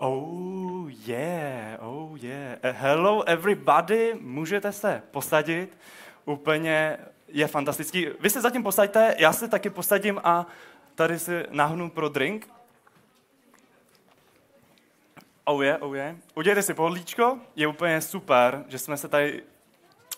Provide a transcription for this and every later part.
Oh yeah, oh yeah. Uh, hello everybody, můžete se posadit. Úplně je fantastický. Vy se zatím posaďte, já se taky posadím a tady si nahnu pro drink. Oh yeah, oh yeah. Udělejte si pohodlíčko, je úplně super, že jsme se tady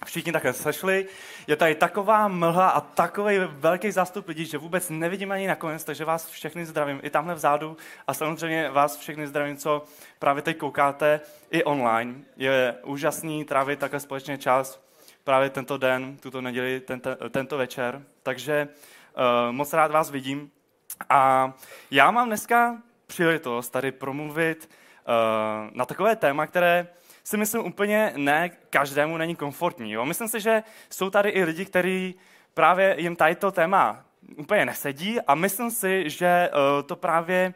všichni takhle sešli. Je tady taková mlha a takový velký zástup lidí, že vůbec nevidím ani nakonec, takže vás všechny zdravím i tamhle vzadu a samozřejmě vás všechny zdravím, co právě teď koukáte i online. Je úžasný trávit takhle společně čas právě tento den, tuto neděli, tento, tento večer. Takže uh, moc rád vás vidím. A já mám dneska příležitost tady promluvit uh, na takové téma, které si myslím úplně ne každému není komfortní. Jo? Myslím si, že jsou tady i lidi, kteří právě jim tady to téma úplně nesedí a myslím si, že uh, to právě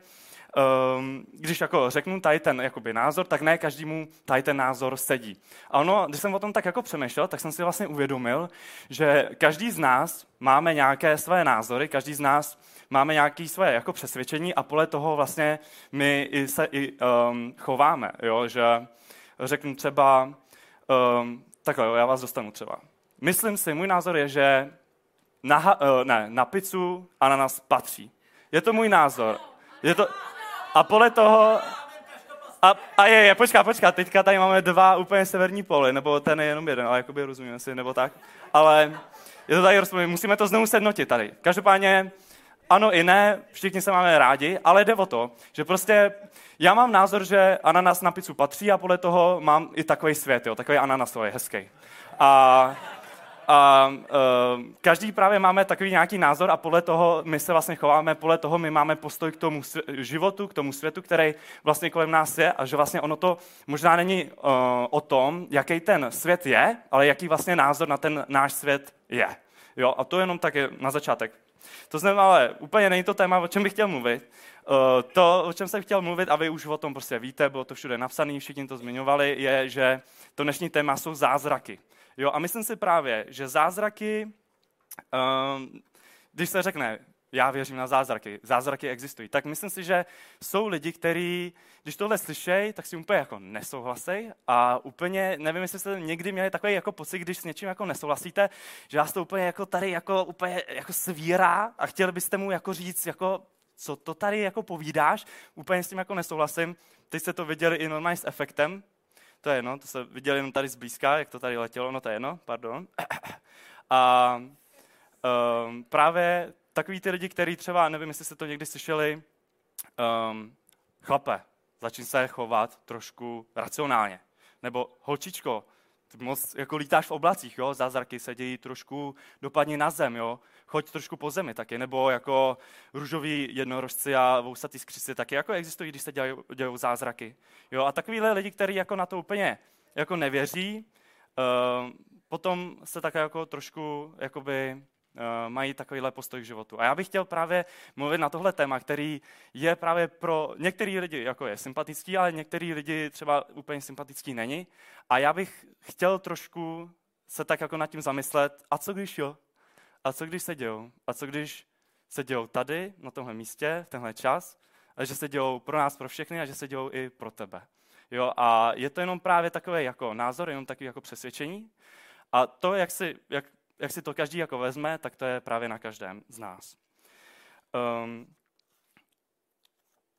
um, když jako řeknu tady ten jakoby, názor, tak ne každému tady ten názor sedí. A ono, když jsem o tom tak jako přemýšlel, tak jsem si vlastně uvědomil, že každý z nás máme nějaké své názory, každý z nás máme nějaké své jako přesvědčení a podle toho vlastně my i se i um, chováme, jo? že řeknu třeba, um, takhle, já vás dostanu třeba. Myslím si, můj názor je, že na, uh, ne, na pizzu ananas patří. Je to můj názor. Je to, a podle toho... A, a je, je, počká, počká, teďka tady máme dva úplně severní pole, nebo ten je jenom jeden, ale jakoby rozumíme si, nebo tak. Ale je to tady rozumím, musíme to znovu sednotit tady. Každopádně, ano i ne, všichni se máme rádi, ale jde o to, že prostě já mám názor, že ananas na pizzu patří a podle toho mám i takový svět, jo, takový ananasový, hezký. A a uh, každý právě máme takový nějaký názor a podle toho my se vlastně chováme, podle toho my máme postoj k tomu životu, k tomu světu, který vlastně kolem nás je a že vlastně ono to možná není uh, o tom, jaký ten svět je, ale jaký vlastně názor na ten náš svět je. Jo, a to jenom tak je na začátek. To znamená, ale úplně není to téma, o čem bych chtěl mluvit. Uh, to, o čem jsem chtěl mluvit, a vy už o tom prostě víte, bylo to všude napsané, všichni to zmiňovali, je, že to dnešní téma jsou zázraky. Jo, a myslím si právě, že zázraky, um, když se řekne, já věřím na zázraky, zázraky existují, tak myslím si, že jsou lidi, kteří, když tohle slyšejí, tak si úplně jako nesouhlasí a úplně, nevím, jestli jste někdy měli takový jako pocit, když s něčím jako nesouhlasíte, že vás to úplně jako tady jako, úplně jako svírá a chtěli byste mu jako říct, jako, co to tady jako povídáš, úplně s tím jako nesouhlasím. Teď jste to viděli i normálně s efektem, to je jedno, to se viděli jenom tady zblízka, jak to tady letělo, no to je jedno, pardon. A um, právě takový ty lidi, kteří třeba, nevím, jestli jste to někdy slyšeli, um, chlape, začín se chovat trošku racionálně. Nebo holčičko, ty moc jako lítáš v oblacích, jo? zázraky se dějí trošku, dopadni na zem, jo? Choď trošku po zemi taky, nebo jako růžoví jednorožci a vousatý skřici taky jako existují, když se dělají, dělají zázraky. Jo? A takovýhle lidi, kteří jako na to úplně jako nevěří, uh, potom se také jako trošku jakoby, uh, mají takovýhle postoj k životu. A já bych chtěl právě mluvit na tohle téma, který je právě pro některý lidi jako je sympatický, ale některý lidi třeba úplně sympatický není. A já bych chtěl trošku se tak jako nad tím zamyslet, a co když jo? A co když se dějou? A co když se dějou tady, na tomhle místě, v tenhle čas, a že se dějou pro nás, pro všechny a že se dějou i pro tebe. Jo, a je to jenom právě takové jako názor, jenom takové jako přesvědčení. A to, jak si, jak, jak si to každý jako vezme, tak to je právě na každém z nás. Um,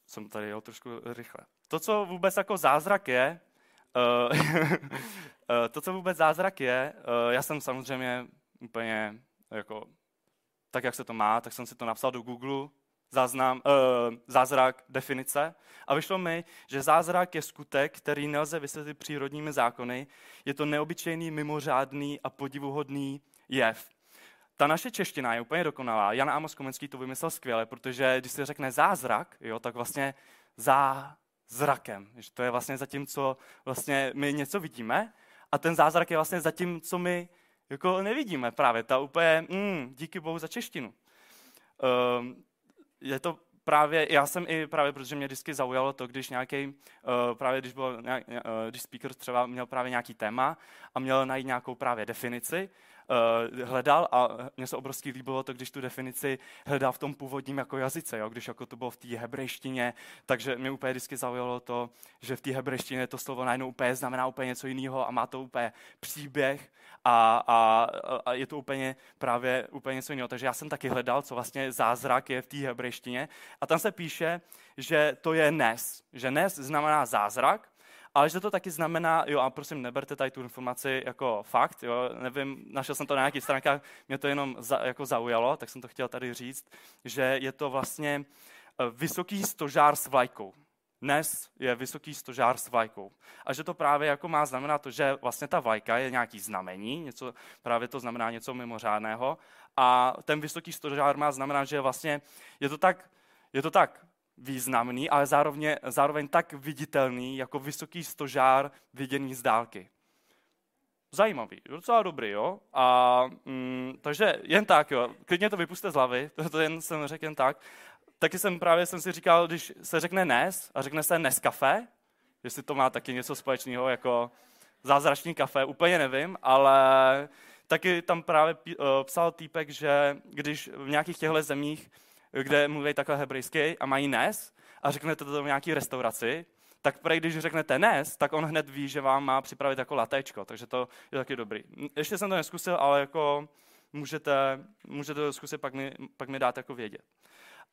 jsem tady jel trošku rychle. To, co vůbec jako zázrak je, uh, to, co vůbec zázrak je, uh, já jsem samozřejmě úplně jako, tak, jak se to má, tak jsem si to napsal do Google, záznam, uh, zázrak, definice. A vyšlo mi, že zázrak je skutek, který nelze vysvětlit přírodními zákony. Je to neobyčejný, mimořádný a podivuhodný jev. Ta naše čeština je úplně dokonalá. Jan Amos Komenský to vymyslel skvěle, protože když se řekne zázrak, jo, tak vlastně zázrakem. Že to je vlastně za tím, co vlastně my něco vidíme a ten zázrak je vlastně za tím, co my jako nevidíme právě. Ta úplně, mm, díky bohu za češtinu. Um, je to právě, já jsem i právě, protože mě vždycky zaujalo to, když nějaký, uh, právě když, byl nějak, uh, když speaker třeba měl právě nějaký téma a měl najít nějakou právě definici uh, hledal a mně se obrovsky líbilo to, když tu definici hledal v tom původním jako jazyce, jo? když jako to bylo v té hebrejštině, takže mě úplně vždycky zaujalo to, že v té hebrejštině to slovo najednou úplně znamená úplně něco jiného a má to úplně příběh a, a, a je to úplně právě úplně něco jiného. Takže já jsem taky hledal, co vlastně zázrak je v té hebrejštině a tam se píše, že to je nes, že nes znamená zázrak, ale že to taky znamená, jo a prosím, neberte tady tu informaci jako fakt, jo, nevím, našel jsem to na nějakých stránkách, mě to jenom za, jako zaujalo, tak jsem to chtěl tady říct, že je to vlastně eh, vysoký stožár s vlajkou. Dnes je vysoký stožár s vlajkou. A že to právě jako má znamenat to, že vlastně ta vlajka je nějaký znamení, něco, právě to znamená něco mimořádného. A ten vysoký stožár má znamenat, že vlastně je to tak, je to tak významný, ale zároveň, zároveň tak viditelný, jako vysoký stožár viděný z dálky. Zajímavý, docela dobrý, jo? A, mm, takže jen tak, jo, klidně to vypuste z hlavy, to, to jen jsem řekl jen tak. Taky jsem právě jsem si říkal, když se řekne nes a řekne se Nescafé, jestli to má taky něco společného jako zázračný kafe, úplně nevím, ale taky tam právě psal týpek, že když v nějakých těchto zemích kde mluví takhle hebrejsky a mají nes a řeknete to v nějaké restauraci, tak prej, když řeknete nes, tak on hned ví, že vám má připravit jako latéčko, takže to je taky dobrý. Ještě jsem to neskusil, ale jako můžete, můžete to zkusit, pak mi, pak mi dát jako vědět.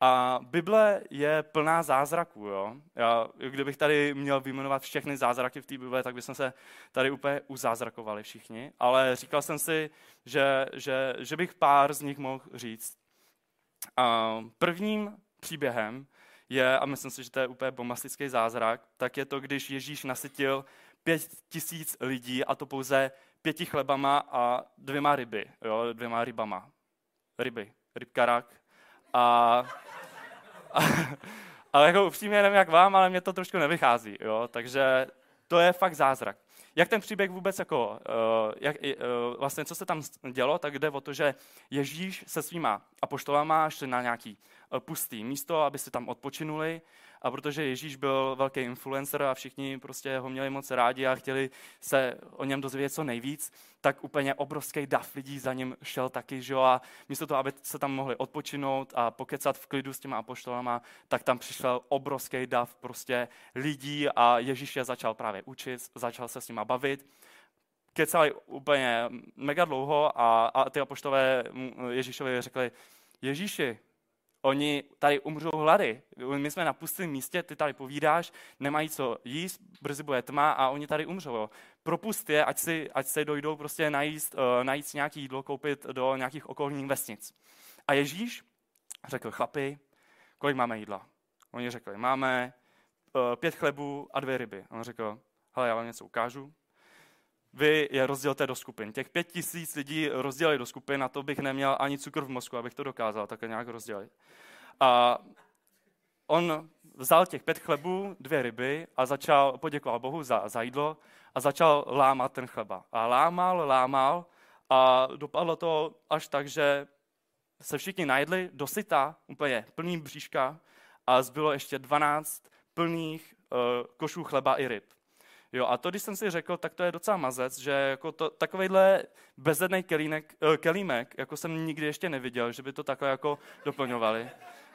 A Bible je plná zázraků. Jo? Já, kdybych tady měl vyjmenovat všechny zázraky v té Bible, tak bychom se tady úplně uzázrakovali všichni. Ale říkal jsem si, že, že, že bych pár z nich mohl říct. Prvním příběhem je, a myslím si, že to je úplně bombastický zázrak, tak je to, když Ježíš nasytil pět tisíc lidí a to pouze pěti chlebama a dvěma ryby, jo, dvěma rybama. Ryby, rybkarak. A, a, ale jako upřímně nevím jak vám, ale mě to trošku nevychází, jo, takže to je fakt zázrak. Jak ten příběh vůbec jako, uh, jak, uh, vlastně co se tam dělo, tak jde o to, že Ježíš se svýma apoštolama šli na nějaký uh, pustý místo, aby si tam odpočinuli a protože Ježíš byl velký influencer a všichni prostě ho měli moc rádi a chtěli se o něm dozvědět co nejvíc, tak úplně obrovský dav lidí za ním šel taky, že a místo toho, aby se tam mohli odpočinout a pokecat v klidu s těma apoštolama, tak tam přišel obrovský dav prostě lidí a Ježíš je začal právě učit, začal se s nima bavit. Kecali úplně mega dlouho a, a ty apoštové Ježíšovi řekli, Ježíši, Oni tady umřou hlady. My jsme na pustém místě, ty tady povídáš, nemají co jíst, brzy bude tma a oni tady umřou. Propust je, ať, si, ať se dojdou prostě najíst, uh, najít si nějaký jídlo, koupit do nějakých okolních vesnic. A Ježíš řekl, chlapi, kolik máme jídla? Oni řekli, máme uh, pět chlebů a dvě ryby. On řekl, hele, já vám něco ukážu vy je rozdělte do skupin. Těch pět tisíc lidí rozdělili do skupin a to bych neměl ani cukr v mozku, abych to dokázal takhle nějak rozdělit. A on vzal těch pět chlebů, dvě ryby a začal, poděkoval Bohu za, za jídlo a začal lámat ten chleba. A lámal, lámal a dopadlo to až tak, že se všichni najedli do syta, úplně plný bříška a zbylo ještě 12 plných uh, košů chleba i ryb. Jo, a to, když jsem si řekl, tak to je docela mazec, že jako to, takovejhle bezedný kelínek, uh, kelímek jako jsem nikdy ještě neviděl, že by to takhle jako doplňovali.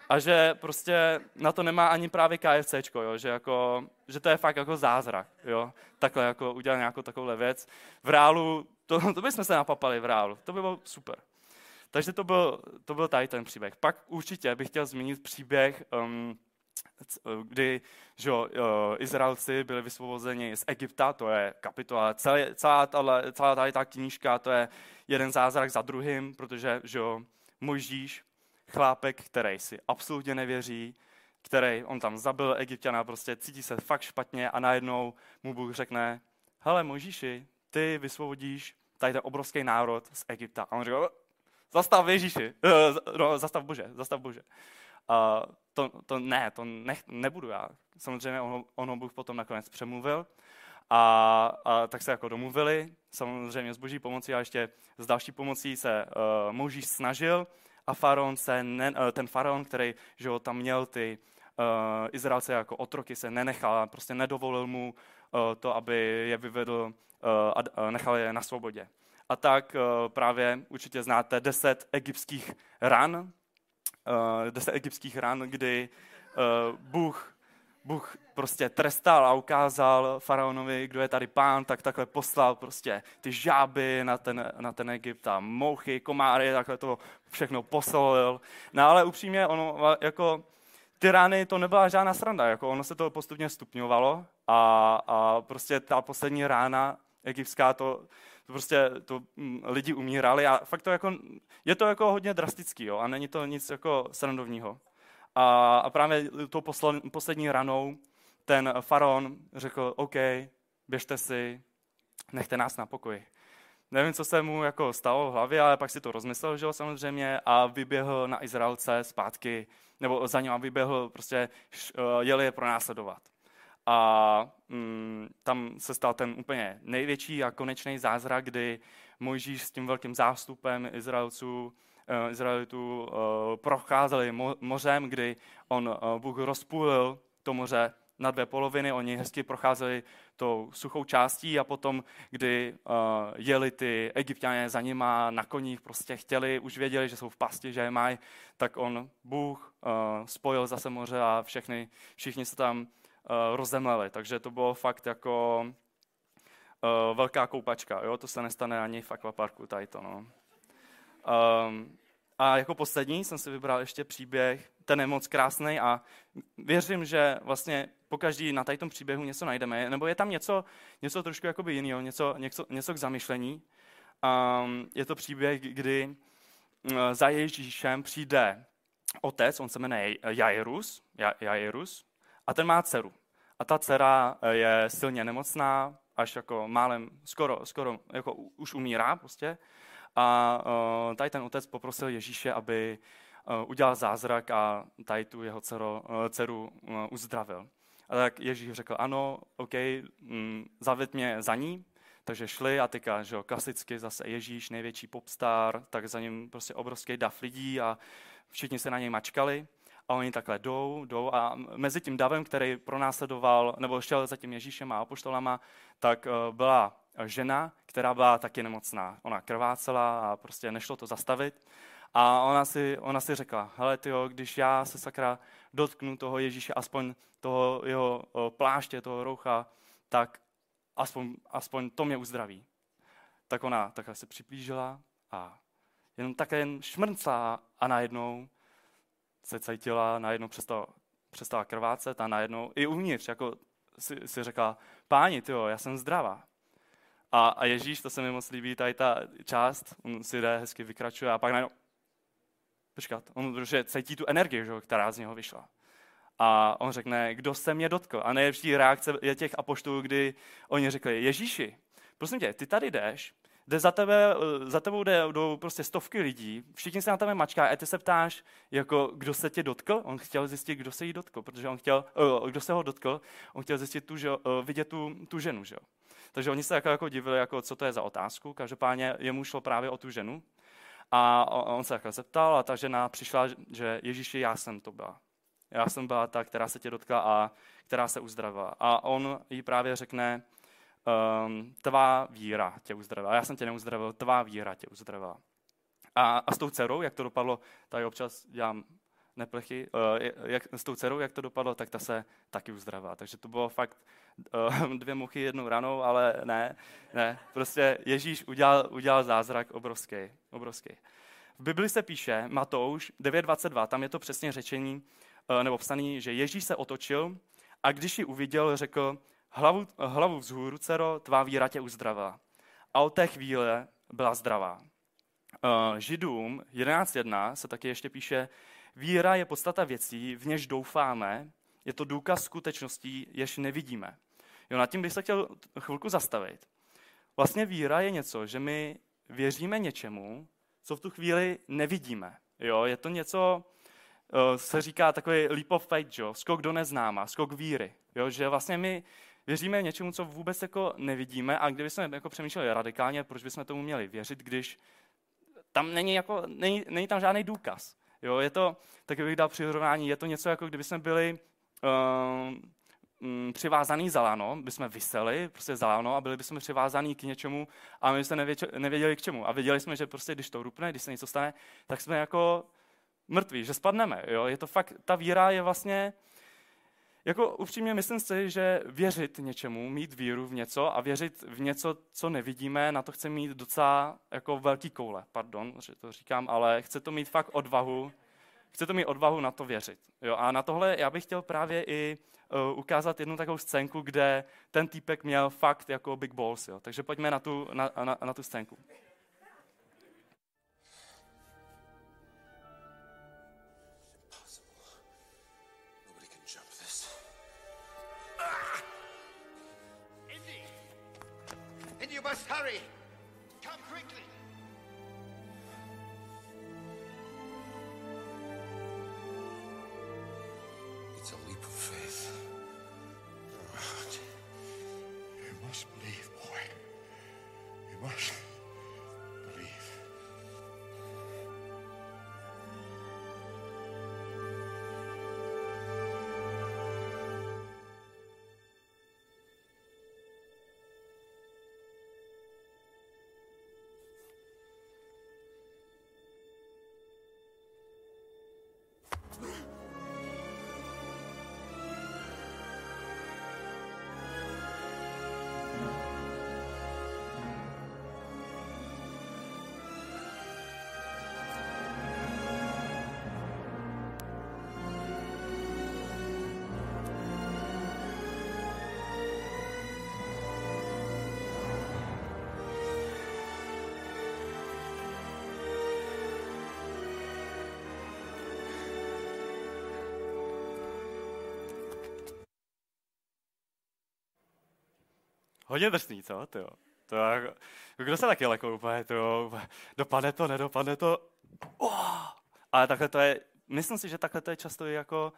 A že prostě na to nemá ani právě KFCčko, jo, že, jako, že to je fakt jako zázrak, jo, takhle jako udělat nějakou takovou věc. V reálu, to, to bychom se napapali v reálu, to by bylo super. Takže to byl, to byl tady ten příběh. Pak určitě bych chtěl zmínit příběh um, kdy že jo, Izraelci byli vysvobozeni z Egypta, to je kapitola, celá, celá, tato, celá tady ta knížka, to je jeden zázrak za druhým, protože že Mojžíš, chlápek, který si absolutně nevěří, který on tam zabil Egyptiana, prostě cítí se fakt špatně a najednou mu Bůh řekne, hele Mojžíši, ty vysvobodíš tady ten obrovský národ z Egypta. A on říká, zastav Ježíši, no, zastav Bože, zastav Bože. A to, to ne, to ne, nebudu já. Samozřejmě ono, ono Bůh potom nakonec přemluvil. A, a tak se jako domluvili, samozřejmě s boží pomocí a ještě s další pomocí se uh, Moužíš snažil a faraon se ne, uh, ten faraon, který že ho, tam měl ty uh, Izraelce jako otroky, se nenechal, prostě nedovolil mu uh, to, aby je vyvedl uh, a nechal je na svobodě. A tak uh, právě určitě znáte deset egyptských ran, deset egyptských ran, kdy uh, Bůh Bůh prostě trestal a ukázal faraonovi, kdo je tady pán, tak takhle poslal prostě ty žáby na ten, na ten Egypt a mouchy, komáry, takhle to všechno posolil. No ale upřímně, ono jako ty rány to nebyla žádná sranda, jako ono se to postupně stupňovalo a, a prostě ta poslední rána egyptská, to, to prostě to mm, lidi umírali a fakt to jako, je to jako hodně drastický, jo, a není to nic jako srandovního. A, a právě tou poslední ranou ten faraon řekl, OK, běžte si, nechte nás na pokoji. Nevím, co se mu jako stalo v hlavě, ale pak si to rozmyslel, že jo, samozřejmě, a vyběhl na Izraelce zpátky, nebo za ním a vyběhl, prostě eh, jeli je pronásledovat. A mm, tam se stal ten úplně největší a konečný zázrak, kdy Mojžíš s tím velkým zástupem Izraelců Eh, Izraelitů eh, procházeli mořem, kdy on eh, Bůh rozpůlil to moře na dvě poloviny, oni hezky procházeli tou suchou částí a potom, kdy uh, jeli ty egyptiané za nima na koních, prostě chtěli, už věděli, že jsou v pasti, že je mají, tak on, Bůh, uh, spojil zase moře a všechny, všichni se tam rozemleli. Takže to bylo fakt jako uh, velká koupačka. Jo? To se nestane ani v akvaparku, tady to. No. Um, a jako poslední jsem si vybral ještě příběh, ten je moc krásný a věřím, že vlastně po každý na tom příběhu něco najdeme, nebo je tam něco, něco trošku jakoby jiného, něco, něco, něco k zamyšlení. Um, je to příběh, kdy uh, za Ježíšem přijde otec, on se jmenuje Jairus, Jairus a ten má dceru. A ta dcera je silně nemocná, až jako málem, skoro, skoro jako už umírá prostě. A uh, tady ten otec poprosil Ježíše, aby uh, udělal zázrak a tady tu jeho dceru, dceru uzdravil. A tak Ježíš řekl, ano, OK, mm, zaved mě za ní, takže šli a teďka, že jo, klasicky zase Ježíš, největší popstar, tak za ním prostě obrovský dav lidí a všichni se na něj mačkali. A oni takhle jdou, jdou a mezi tím davem, který pronásledoval, nebo šel za tím Ježíšem a apoštolama, tak byla žena, která byla taky nemocná. Ona krvácela a prostě nešlo to zastavit. A ona si, ona si řekla, hele tyjo, když já se sakra dotknu toho Ježíše, aspoň toho jeho pláště, toho roucha, tak aspoň, aspoň to mě uzdraví. Tak ona takhle se připlížila a jenom také jen šmrncla a najednou se cítila, najednou přestala, přestala krvácet a najednou i uvnitř, jako si, si řekla, páni, tyjo, já jsem zdravá. A, a Ježíš, to se mi moc líbí, tady ta část, on si jde, hezky vykračuje a pak najednou, počkat, on protože cítí tu energii, že, která z něho vyšla. A on řekne, kdo se mě dotkl. A nejlepší reakce je těch apoštolů, kdy oni řekli, Ježíši, prosím tě, ty tady jdeš, jde za, tebe, za tebou jde, jdou prostě stovky lidí, všichni se na tebe mačká a ty se ptáš, jako, kdo se tě dotkl? On chtěl zjistit, kdo se jí dotkl, protože on chtěl, kdo se ho dotkl, on chtěl zjistit tu, že, vidět tu, tu ženu. Že? Takže oni se jako, jako divili, jako, co to je za otázku. Každopádně jemu šlo právě o tu ženu. A on se jako zeptal a ta žena přišla, že Ježíši, já jsem to byla. Já jsem byla ta, která se tě dotkla a která se uzdravila. A on jí právě řekne, um, tvá víra tě uzdravila. Já jsem tě neuzdravil, tvá víra tě uzdravila. A, a s tou dcerou, jak to dopadlo, tady občas dělám neplechy, uh, jak, s tou dcerou, jak to dopadlo, tak ta se taky uzdravila. Takže to bylo fakt uh, dvě muchy jednou ranou, ale ne, ne. Prostě Ježíš udělal, udělal zázrak obrovský, obrovský. V Bibli se píše, Matouš 9.22, tam je to přesně řečení, uh, nebo psaný, že Ježíš se otočil a když ji uviděl, řekl, hlavu, hlavu vzhůru, dcero, tvá víra tě uzdravila. A od té chvíle byla zdravá. Uh, Židům 11.1 se taky ještě píše, Víra je podstata věcí, v něž doufáme, je to důkaz skutečností, jež nevidíme. Jo, nad tím bych se chtěl chvilku zastavit. Vlastně víra je něco, že my věříme něčemu, co v tu chvíli nevidíme. Jo, je to něco, eh, se říká takový leap of faith, jo, skok do neznáma, skok víry. Jo, že vlastně my věříme něčemu, co vůbec jako nevidíme a kdybychom jako přemýšleli radikálně, proč bychom tomu měli věřit, když tam není, jako, není, není tam žádný důkaz. Jo, je to, tak bych dal přirovnání, je to něco jako kdyby jsme byli mm, přivázaný za lano, bychom vyseli prostě za lano a byli bychom přivázaný k něčemu a my jsme nevěděli k čemu. A věděli jsme, že prostě když to rupne, když se něco stane, tak jsme jako mrtví, že spadneme. Jo? Je to fakt, ta víra je vlastně, jako upřímně myslím si, že věřit něčemu, mít víru v něco a věřit v něco, co nevidíme, na to chce mít docela jako velký koule, pardon, že to říkám, ale chce to mít fakt odvahu, chce to mít odvahu na to věřit. Jo? A na tohle já bych chtěl právě i uh, ukázat jednu takovou scénku, kde ten týpek měl fakt jako big balls. Jo? Takže pojďme na tu, na, na, na tu scénku. It's a leap of faith. You must believe, boy. You must. Hodně drsný, co? To, to jako, kdo se taky lekl úplně, to, dopadne to, nedopadne to. Oh! Ale takhle to je, myslím si, že takhle to je často i jako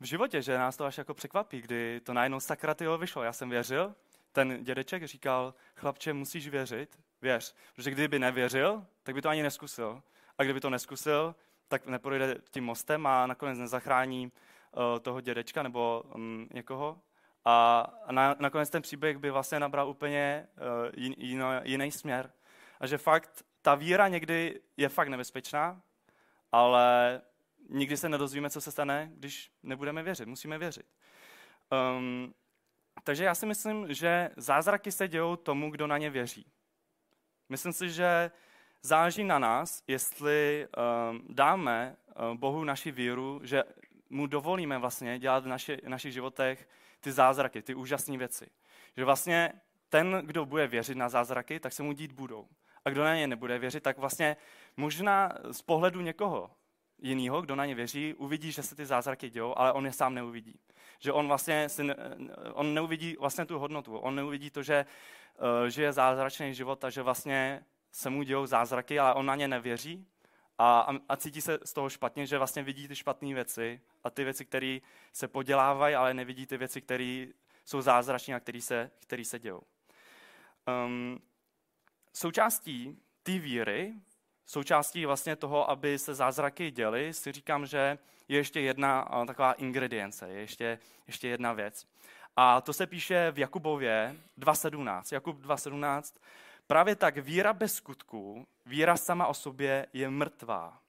v životě, že nás to až jako překvapí, kdy to najednou sakra vyšlo. Já jsem věřil, ten dědeček říkal, chlapče, musíš věřit, věř. Protože kdyby nevěřil, tak by to ani neskusil. A kdyby to neskusil, tak neprojde tím mostem a nakonec nezachrání uh, toho dědečka nebo um, někoho. A na, nakonec ten příběh by vlastně nabral úplně uh, jin, jin, jiný směr. A že fakt ta víra někdy je fakt nebezpečná, ale nikdy se nedozvíme, co se stane, když nebudeme věřit. Musíme věřit. Um, takže já si myslím, že zázraky se dějou tomu, kdo na ně věří. Myslím si, že záleží na nás, jestli um, dáme uh, Bohu naši víru, že mu dovolíme vlastně dělat v naši, našich životech ty zázraky, ty úžasné věci. Že vlastně ten, kdo bude věřit na zázraky, tak se mu dít budou. A kdo na ně nebude věřit, tak vlastně možná z pohledu někoho jiného, kdo na ně věří, uvidí, že se ty zázraky dějou, ale on je sám neuvidí. Že on vlastně si ne, on neuvidí vlastně tu hodnotu. On neuvidí to, že uh, žije zázračný život a že vlastně se mu dějou zázraky, ale on na ně nevěří a, a cítí se z toho špatně, že vlastně vidí ty špatné věci a ty věci, které se podělávají, ale nevidí ty věci, které jsou zázračné a které se, který se dějou. Um, součástí té víry, součástí vlastně toho, aby se zázraky děly, si říkám, že je ještě jedna taková ingredience, je ještě, ještě jedna věc. A to se píše v Jakubově 2.17. Jakub 2.17 Právě tak víra bez skutků, víra sama o sobě je mrtvá.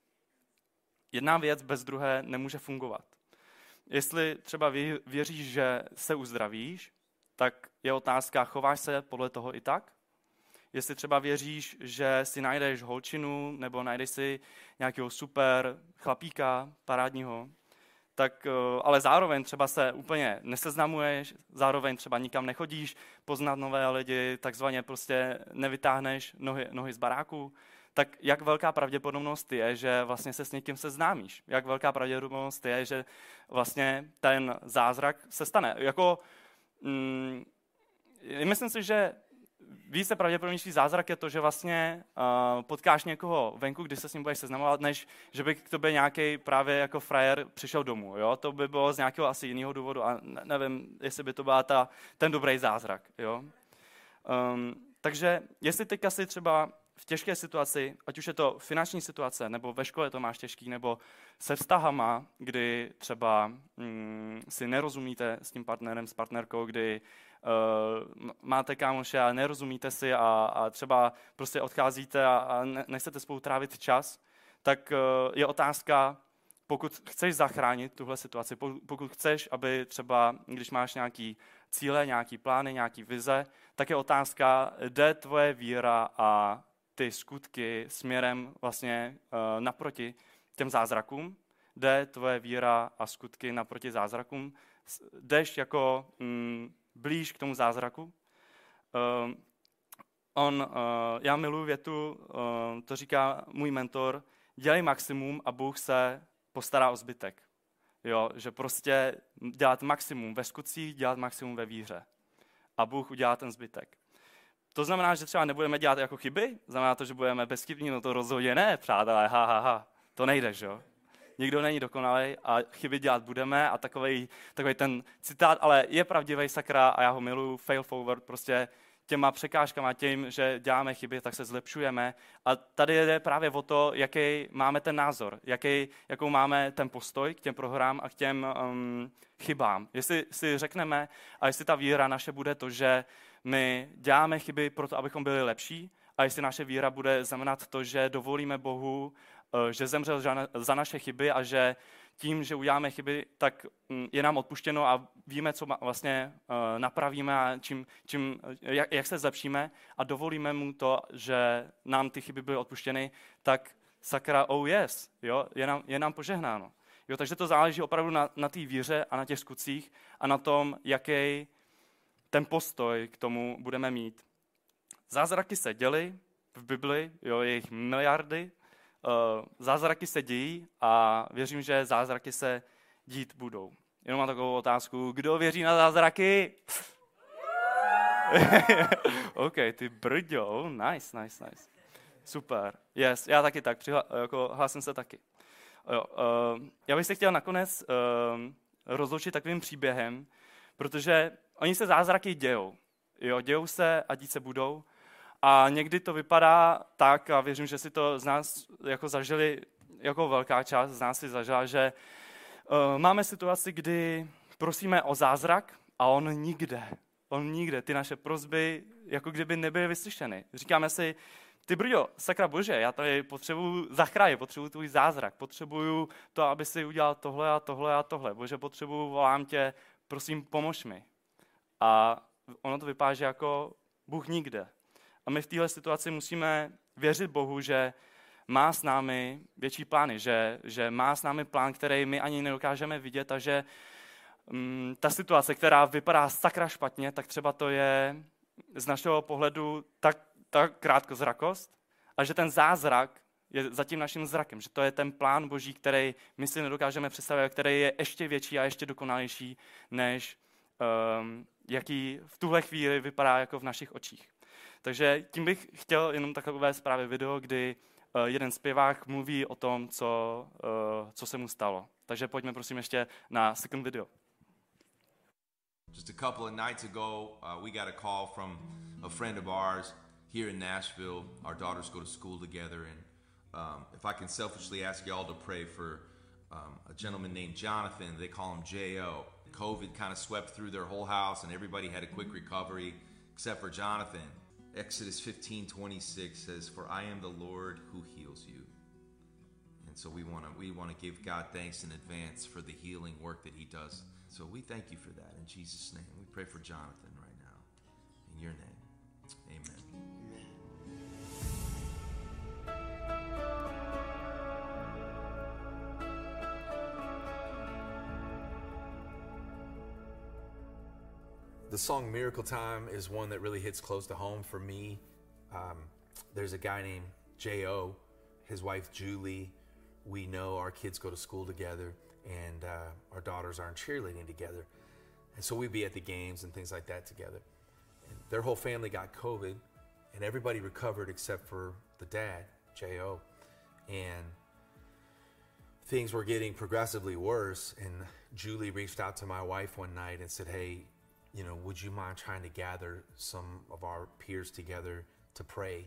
Jedna věc bez druhé nemůže fungovat. Jestli třeba věříš, že se uzdravíš, tak je otázka, chováš se podle toho i tak? Jestli třeba věříš, že si najdeš holčinu nebo najdeš si nějakého super chlapíka parádního, tak, eh, ale zároveň třeba se úplně neseznamuješ, zároveň třeba nikam nechodíš poznat nové lidi, takzvaně prostě nevytáhneš nohy, nohy z baráku, tak jak velká pravděpodobnost je, že vlastně se s někým seznámíš? Jak velká pravděpodobnost je, že vlastně ten zázrak se stane? Jako, mm, myslím si, že více pravděpodobnější zázrak je to, že vlastně uh, potkáš někoho venku, kdy se s ním budeš seznamovat, než že by k tobě nějaký právě jako frajer přišel domů. Jo? To by bylo z nějakého asi jiného důvodu a ne, nevím, jestli by to byla ta, ten dobrý zázrak. Jo? Um, takže jestli teďka si třeba v těžké situaci, ať už je to finanční situace, nebo ve škole to máš těžký, nebo se vztahama, kdy třeba mm, si nerozumíte s tím partnerem, s partnerkou, kdy uh, máte kámoše a nerozumíte si a, a třeba prostě odcházíte a, a ne, nechcete spolu trávit čas, tak uh, je otázka, pokud chceš zachránit tuhle situaci, pokud chceš, aby třeba, když máš nějaký cíle, nějaký plány, nějaký vize, tak je otázka, jde tvoje víra a ty skutky směrem vlastně uh, naproti těm zázrakům, jde tvoje víra a skutky naproti zázrakům, jdeš jako mm, blíž k tomu zázraku. Uh, on, uh, já miluji větu, uh, to říká můj mentor, dělej maximum a Bůh se postará o zbytek. Jo, že prostě dělat maximum ve skutcích, dělat maximum ve víře. A Bůh udělá ten zbytek. To znamená, že třeba nebudeme dělat jako chyby? Znamená to, že budeme bezchybní? No to rozhodně ne, přátelé, ha, ha, ha. To nejde, že jo? Nikdo není dokonalý a chyby dělat budeme a takový, ten citát, ale je pravdivý sakra a já ho miluju, fail forward, prostě těma překážkama, tím, že děláme chyby, tak se zlepšujeme. A tady jde právě o to, jaký máme ten názor, jaký, jakou máme ten postoj k těm prohrám a k těm um, chybám. Jestli si řekneme a jestli ta víra naše bude to, že my děláme chyby proto, abychom byli lepší, a jestli naše víra bude znamenat to, že dovolíme Bohu, že zemřel za naše chyby a že tím, že uděláme chyby, tak mm, je nám odpuštěno a víme, co vlastně eh, napravíme a čím, čím, jak, jak se zlepšíme a dovolíme mu to, že nám ty chyby byly odpuštěny, tak sakra, oh yes, jo, je, nám, je nám požehnáno. Jo, takže to záleží opravdu na, na té víře a na těch skutcích a na tom, jaký ten postoj k tomu budeme mít. Zázraky se děly v Bibli, jo, je jich miliardy, Eh, zázraky se dějí a věřím, že zázraky se dít budou. Jenom mám takovou otázku, kdo věří na zázraky? OK, ty brďo, oh, nice, nice, nice. Super, yes, já taky tak, přihla, jako, hlásím se taky. Jo, uh, já bych se chtěl nakonec uh, rozloučit takovým příběhem, protože oni se zázraky dějou. Jo, dějou se a dít se budou. A někdy to vypadá tak, a věřím, že si to z nás jako zažili, jako velká část z nás si zažila, že uh, máme situaci, kdy prosíme o zázrak a on nikde, on nikde, ty naše prozby, jako kdyby nebyly vyslyšeny. Říkáme si, ty brďo, sakra bože, já tady potřebuju zachránit, potřebuju tvůj zázrak, potřebuju to, aby si udělal tohle a tohle a tohle. Bože, potřebuju, volám tě, prosím, pomož mi. A ono to vypadá, že jako Bůh nikde. A my v téhle situaci musíme věřit Bohu, že má s námi větší plány, že, že má s námi plán, který my ani nedokážeme vidět a že um, ta situace, která vypadá sakra špatně, tak třeba to je z našeho pohledu tak, tak krátkozrakost a že ten zázrak je za tím naším zrakem, že to je ten plán boží, který my si nedokážeme představit, který je ještě větší a ještě dokonalejší, než um, jaký v tuhle chvíli vypadá jako v našich očích. Takže tím bych chtěl jenom takhle uvést právě video, kdy uh, jeden zpěvák mluví o tom, co, uh, co se mu stalo. Takže pojďme prosím ještě na second video. Just a couple of nights ago, uh, we got a call from a friend of ours here in Nashville. Our daughters go to school together, and um, if I can selfishly ask y'all to pray for um, a gentleman named Jonathan, they call him J.O. COVID kind of swept through their whole house, and everybody had a quick recovery except for Jonathan. Exodus 15 26 says, For I am the Lord who heals you. And so we want to we want to give God thanks in advance for the healing work that he does. So we thank you for that in Jesus' name. We pray for Jonathan right now. In your name. Amen. The song Miracle Time is one that really hits close to home for me. Um, there's a guy named J.O., his wife Julie. We know our kids go to school together, and uh, our daughters are in cheerleading together. And so we'd be at the games and things like that together. And their whole family got COVID, and everybody recovered except for the dad, J.O. And things were getting progressively worse. And Julie reached out to my wife one night and said, Hey, you know, would you mind trying to gather some of our peers together to pray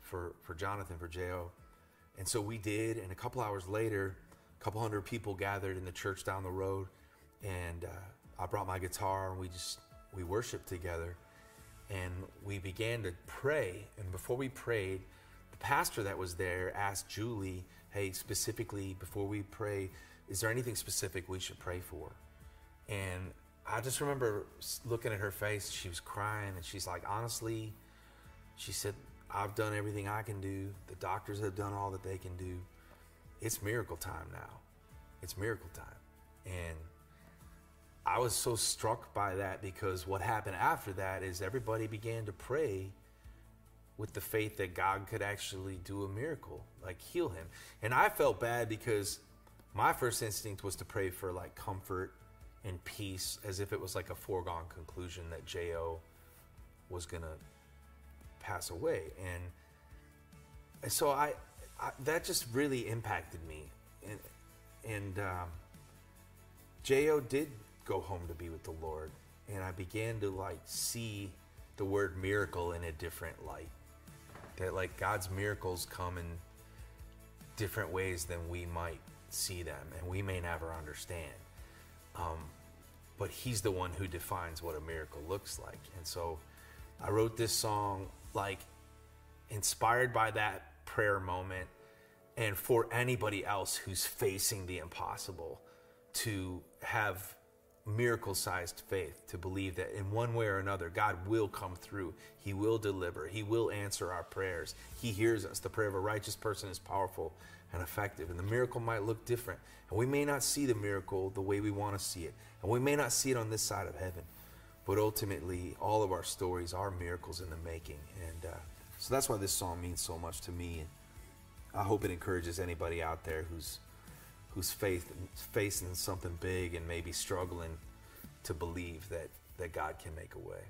for, for Jonathan, for J.O. And so we did, and a couple hours later, a couple hundred people gathered in the church down the road, and uh, I brought my guitar, and we just we worshiped together, and we began to pray. And before we prayed, the pastor that was there asked Julie, "Hey, specifically before we pray, is there anything specific we should pray for?" And I just remember looking at her face. She was crying, and she's like, "Honestly," she said, "I've done everything I can do. The doctors have done all that they can do. It's miracle time now. It's miracle time." And I was so struck by that because what happened after that is everybody began to pray with the faith that God could actually do a miracle, like heal him. And I felt bad because my first instinct was to pray for like comfort and peace as if it was like a foregone conclusion that Jo was going to pass away. And so I, I, that just really impacted me. And, and um, Jo did go home to be with the Lord. And I began to like see the word miracle in a different light. That like God's miracles come in different ways than we might see them and we may never understand. Um, but He's the one who defines what a miracle looks like. And so I wrote this song like inspired by that prayer moment and for anybody else who's facing the impossible to have miracle sized faith to believe that in one way or another, God will come through. He will deliver. He will answer our prayers. He hears us. The prayer of a righteous person is powerful and effective. And the miracle might look different. And we may not see the miracle the way we want to see it. And we may not see it on this side of heaven. But ultimately, all of our stories are miracles in the making. And uh, so that's why this song means so much to me. And I hope it encourages anybody out there who's who's faith, facing something big and maybe struggling to believe that, that God can make a way.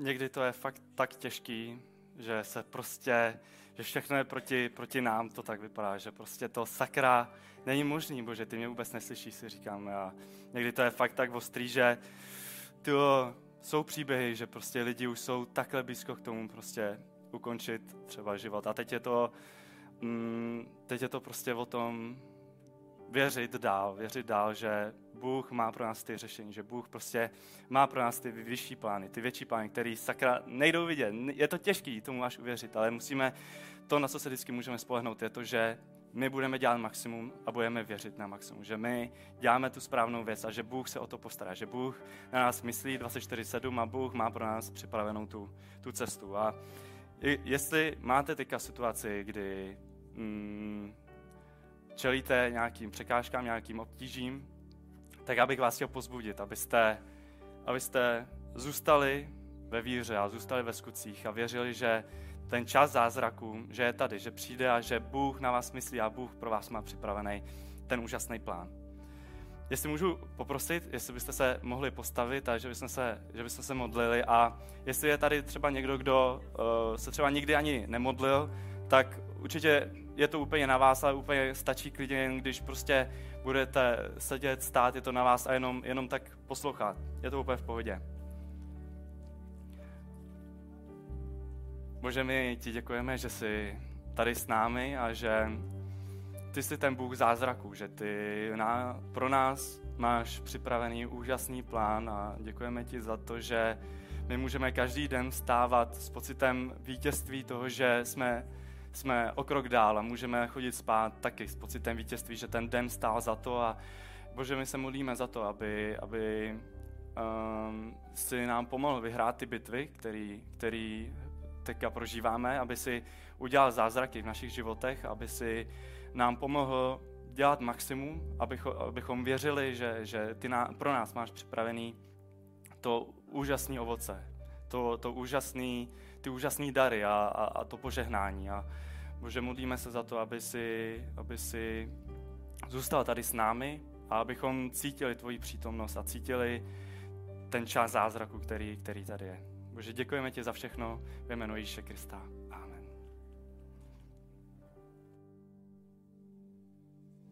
Někdy to je fakt tak těžký, že se prostě, že všechno je proti, proti nám, to tak vypadá, že prostě to sakra není možný, bože, ty mě vůbec neslyšíš, si říkám. A někdy to je fakt tak ostrý, že ty jsou příběhy, že prostě lidi už jsou takhle blízko k tomu prostě ukončit třeba život. A teď je to, mm, teď je to prostě o tom věřit dál, věřit dál, že Bůh má pro nás ty řešení, že Bůh prostě má pro nás ty vyšší plány, ty větší plány, které sakra nejdou vidět. Je to těžký tomu až uvěřit, ale musíme, to, na co se vždycky můžeme spolehnout, je to, že my budeme dělat maximum a budeme věřit na maximum. Že my děláme tu správnou věc a že Bůh se o to postará. Že Bůh na nás myslí 24-7 a Bůh má pro nás připravenou tu, tu cestu. A jestli máte teďka situaci, kdy mm, čelíte nějakým překážkám, nějakým obtížím, tak já bych vás chtěl pozbudit, abyste, abyste zůstali ve víře a zůstali ve skutcích a věřili, že ten čas zázraku, že je tady, že přijde a že Bůh na vás myslí a Bůh pro vás má připravený ten úžasný plán. Jestli můžu poprosit, jestli byste se mohli postavit a že bychom se, že bychom se modlili a jestli je tady třeba někdo, kdo uh, se třeba nikdy ani nemodlil, tak určitě je to úplně na vás, ale úplně stačí klidně, jen když prostě budete sedět, stát, je to na vás a jenom, jenom tak poslouchat. Je to úplně v pohodě. Bože, my ti děkujeme, že jsi tady s námi a že ty jsi ten Bůh zázraků, že ty na, pro nás máš připravený úžasný plán a děkujeme ti za to, že my můžeme každý den stávat s pocitem vítězství toho, že jsme, jsme o krok dál a můžeme chodit spát taky s pocitem vítězství, že ten den stál za to a Bože, my se modlíme za to, aby, aby um, si nám pomohl vyhrát ty bitvy, který, který teďka prožíváme, aby si udělal zázraky v našich životech, aby si nám pomohl dělat maximum, abychom, abychom věřili, že, že ty na, pro nás máš připravený to úžasné ovoce, to, to úžasný, ty úžasné dary a, a, a to požehnání. A Bože, modlíme se za to, aby si, aby si zůstal tady s námi a abychom cítili tvoji přítomnost a cítili ten čas zázraku, který, který tady je. Bože, děkujeme ti za všechno ve jménu Ježíše Krista.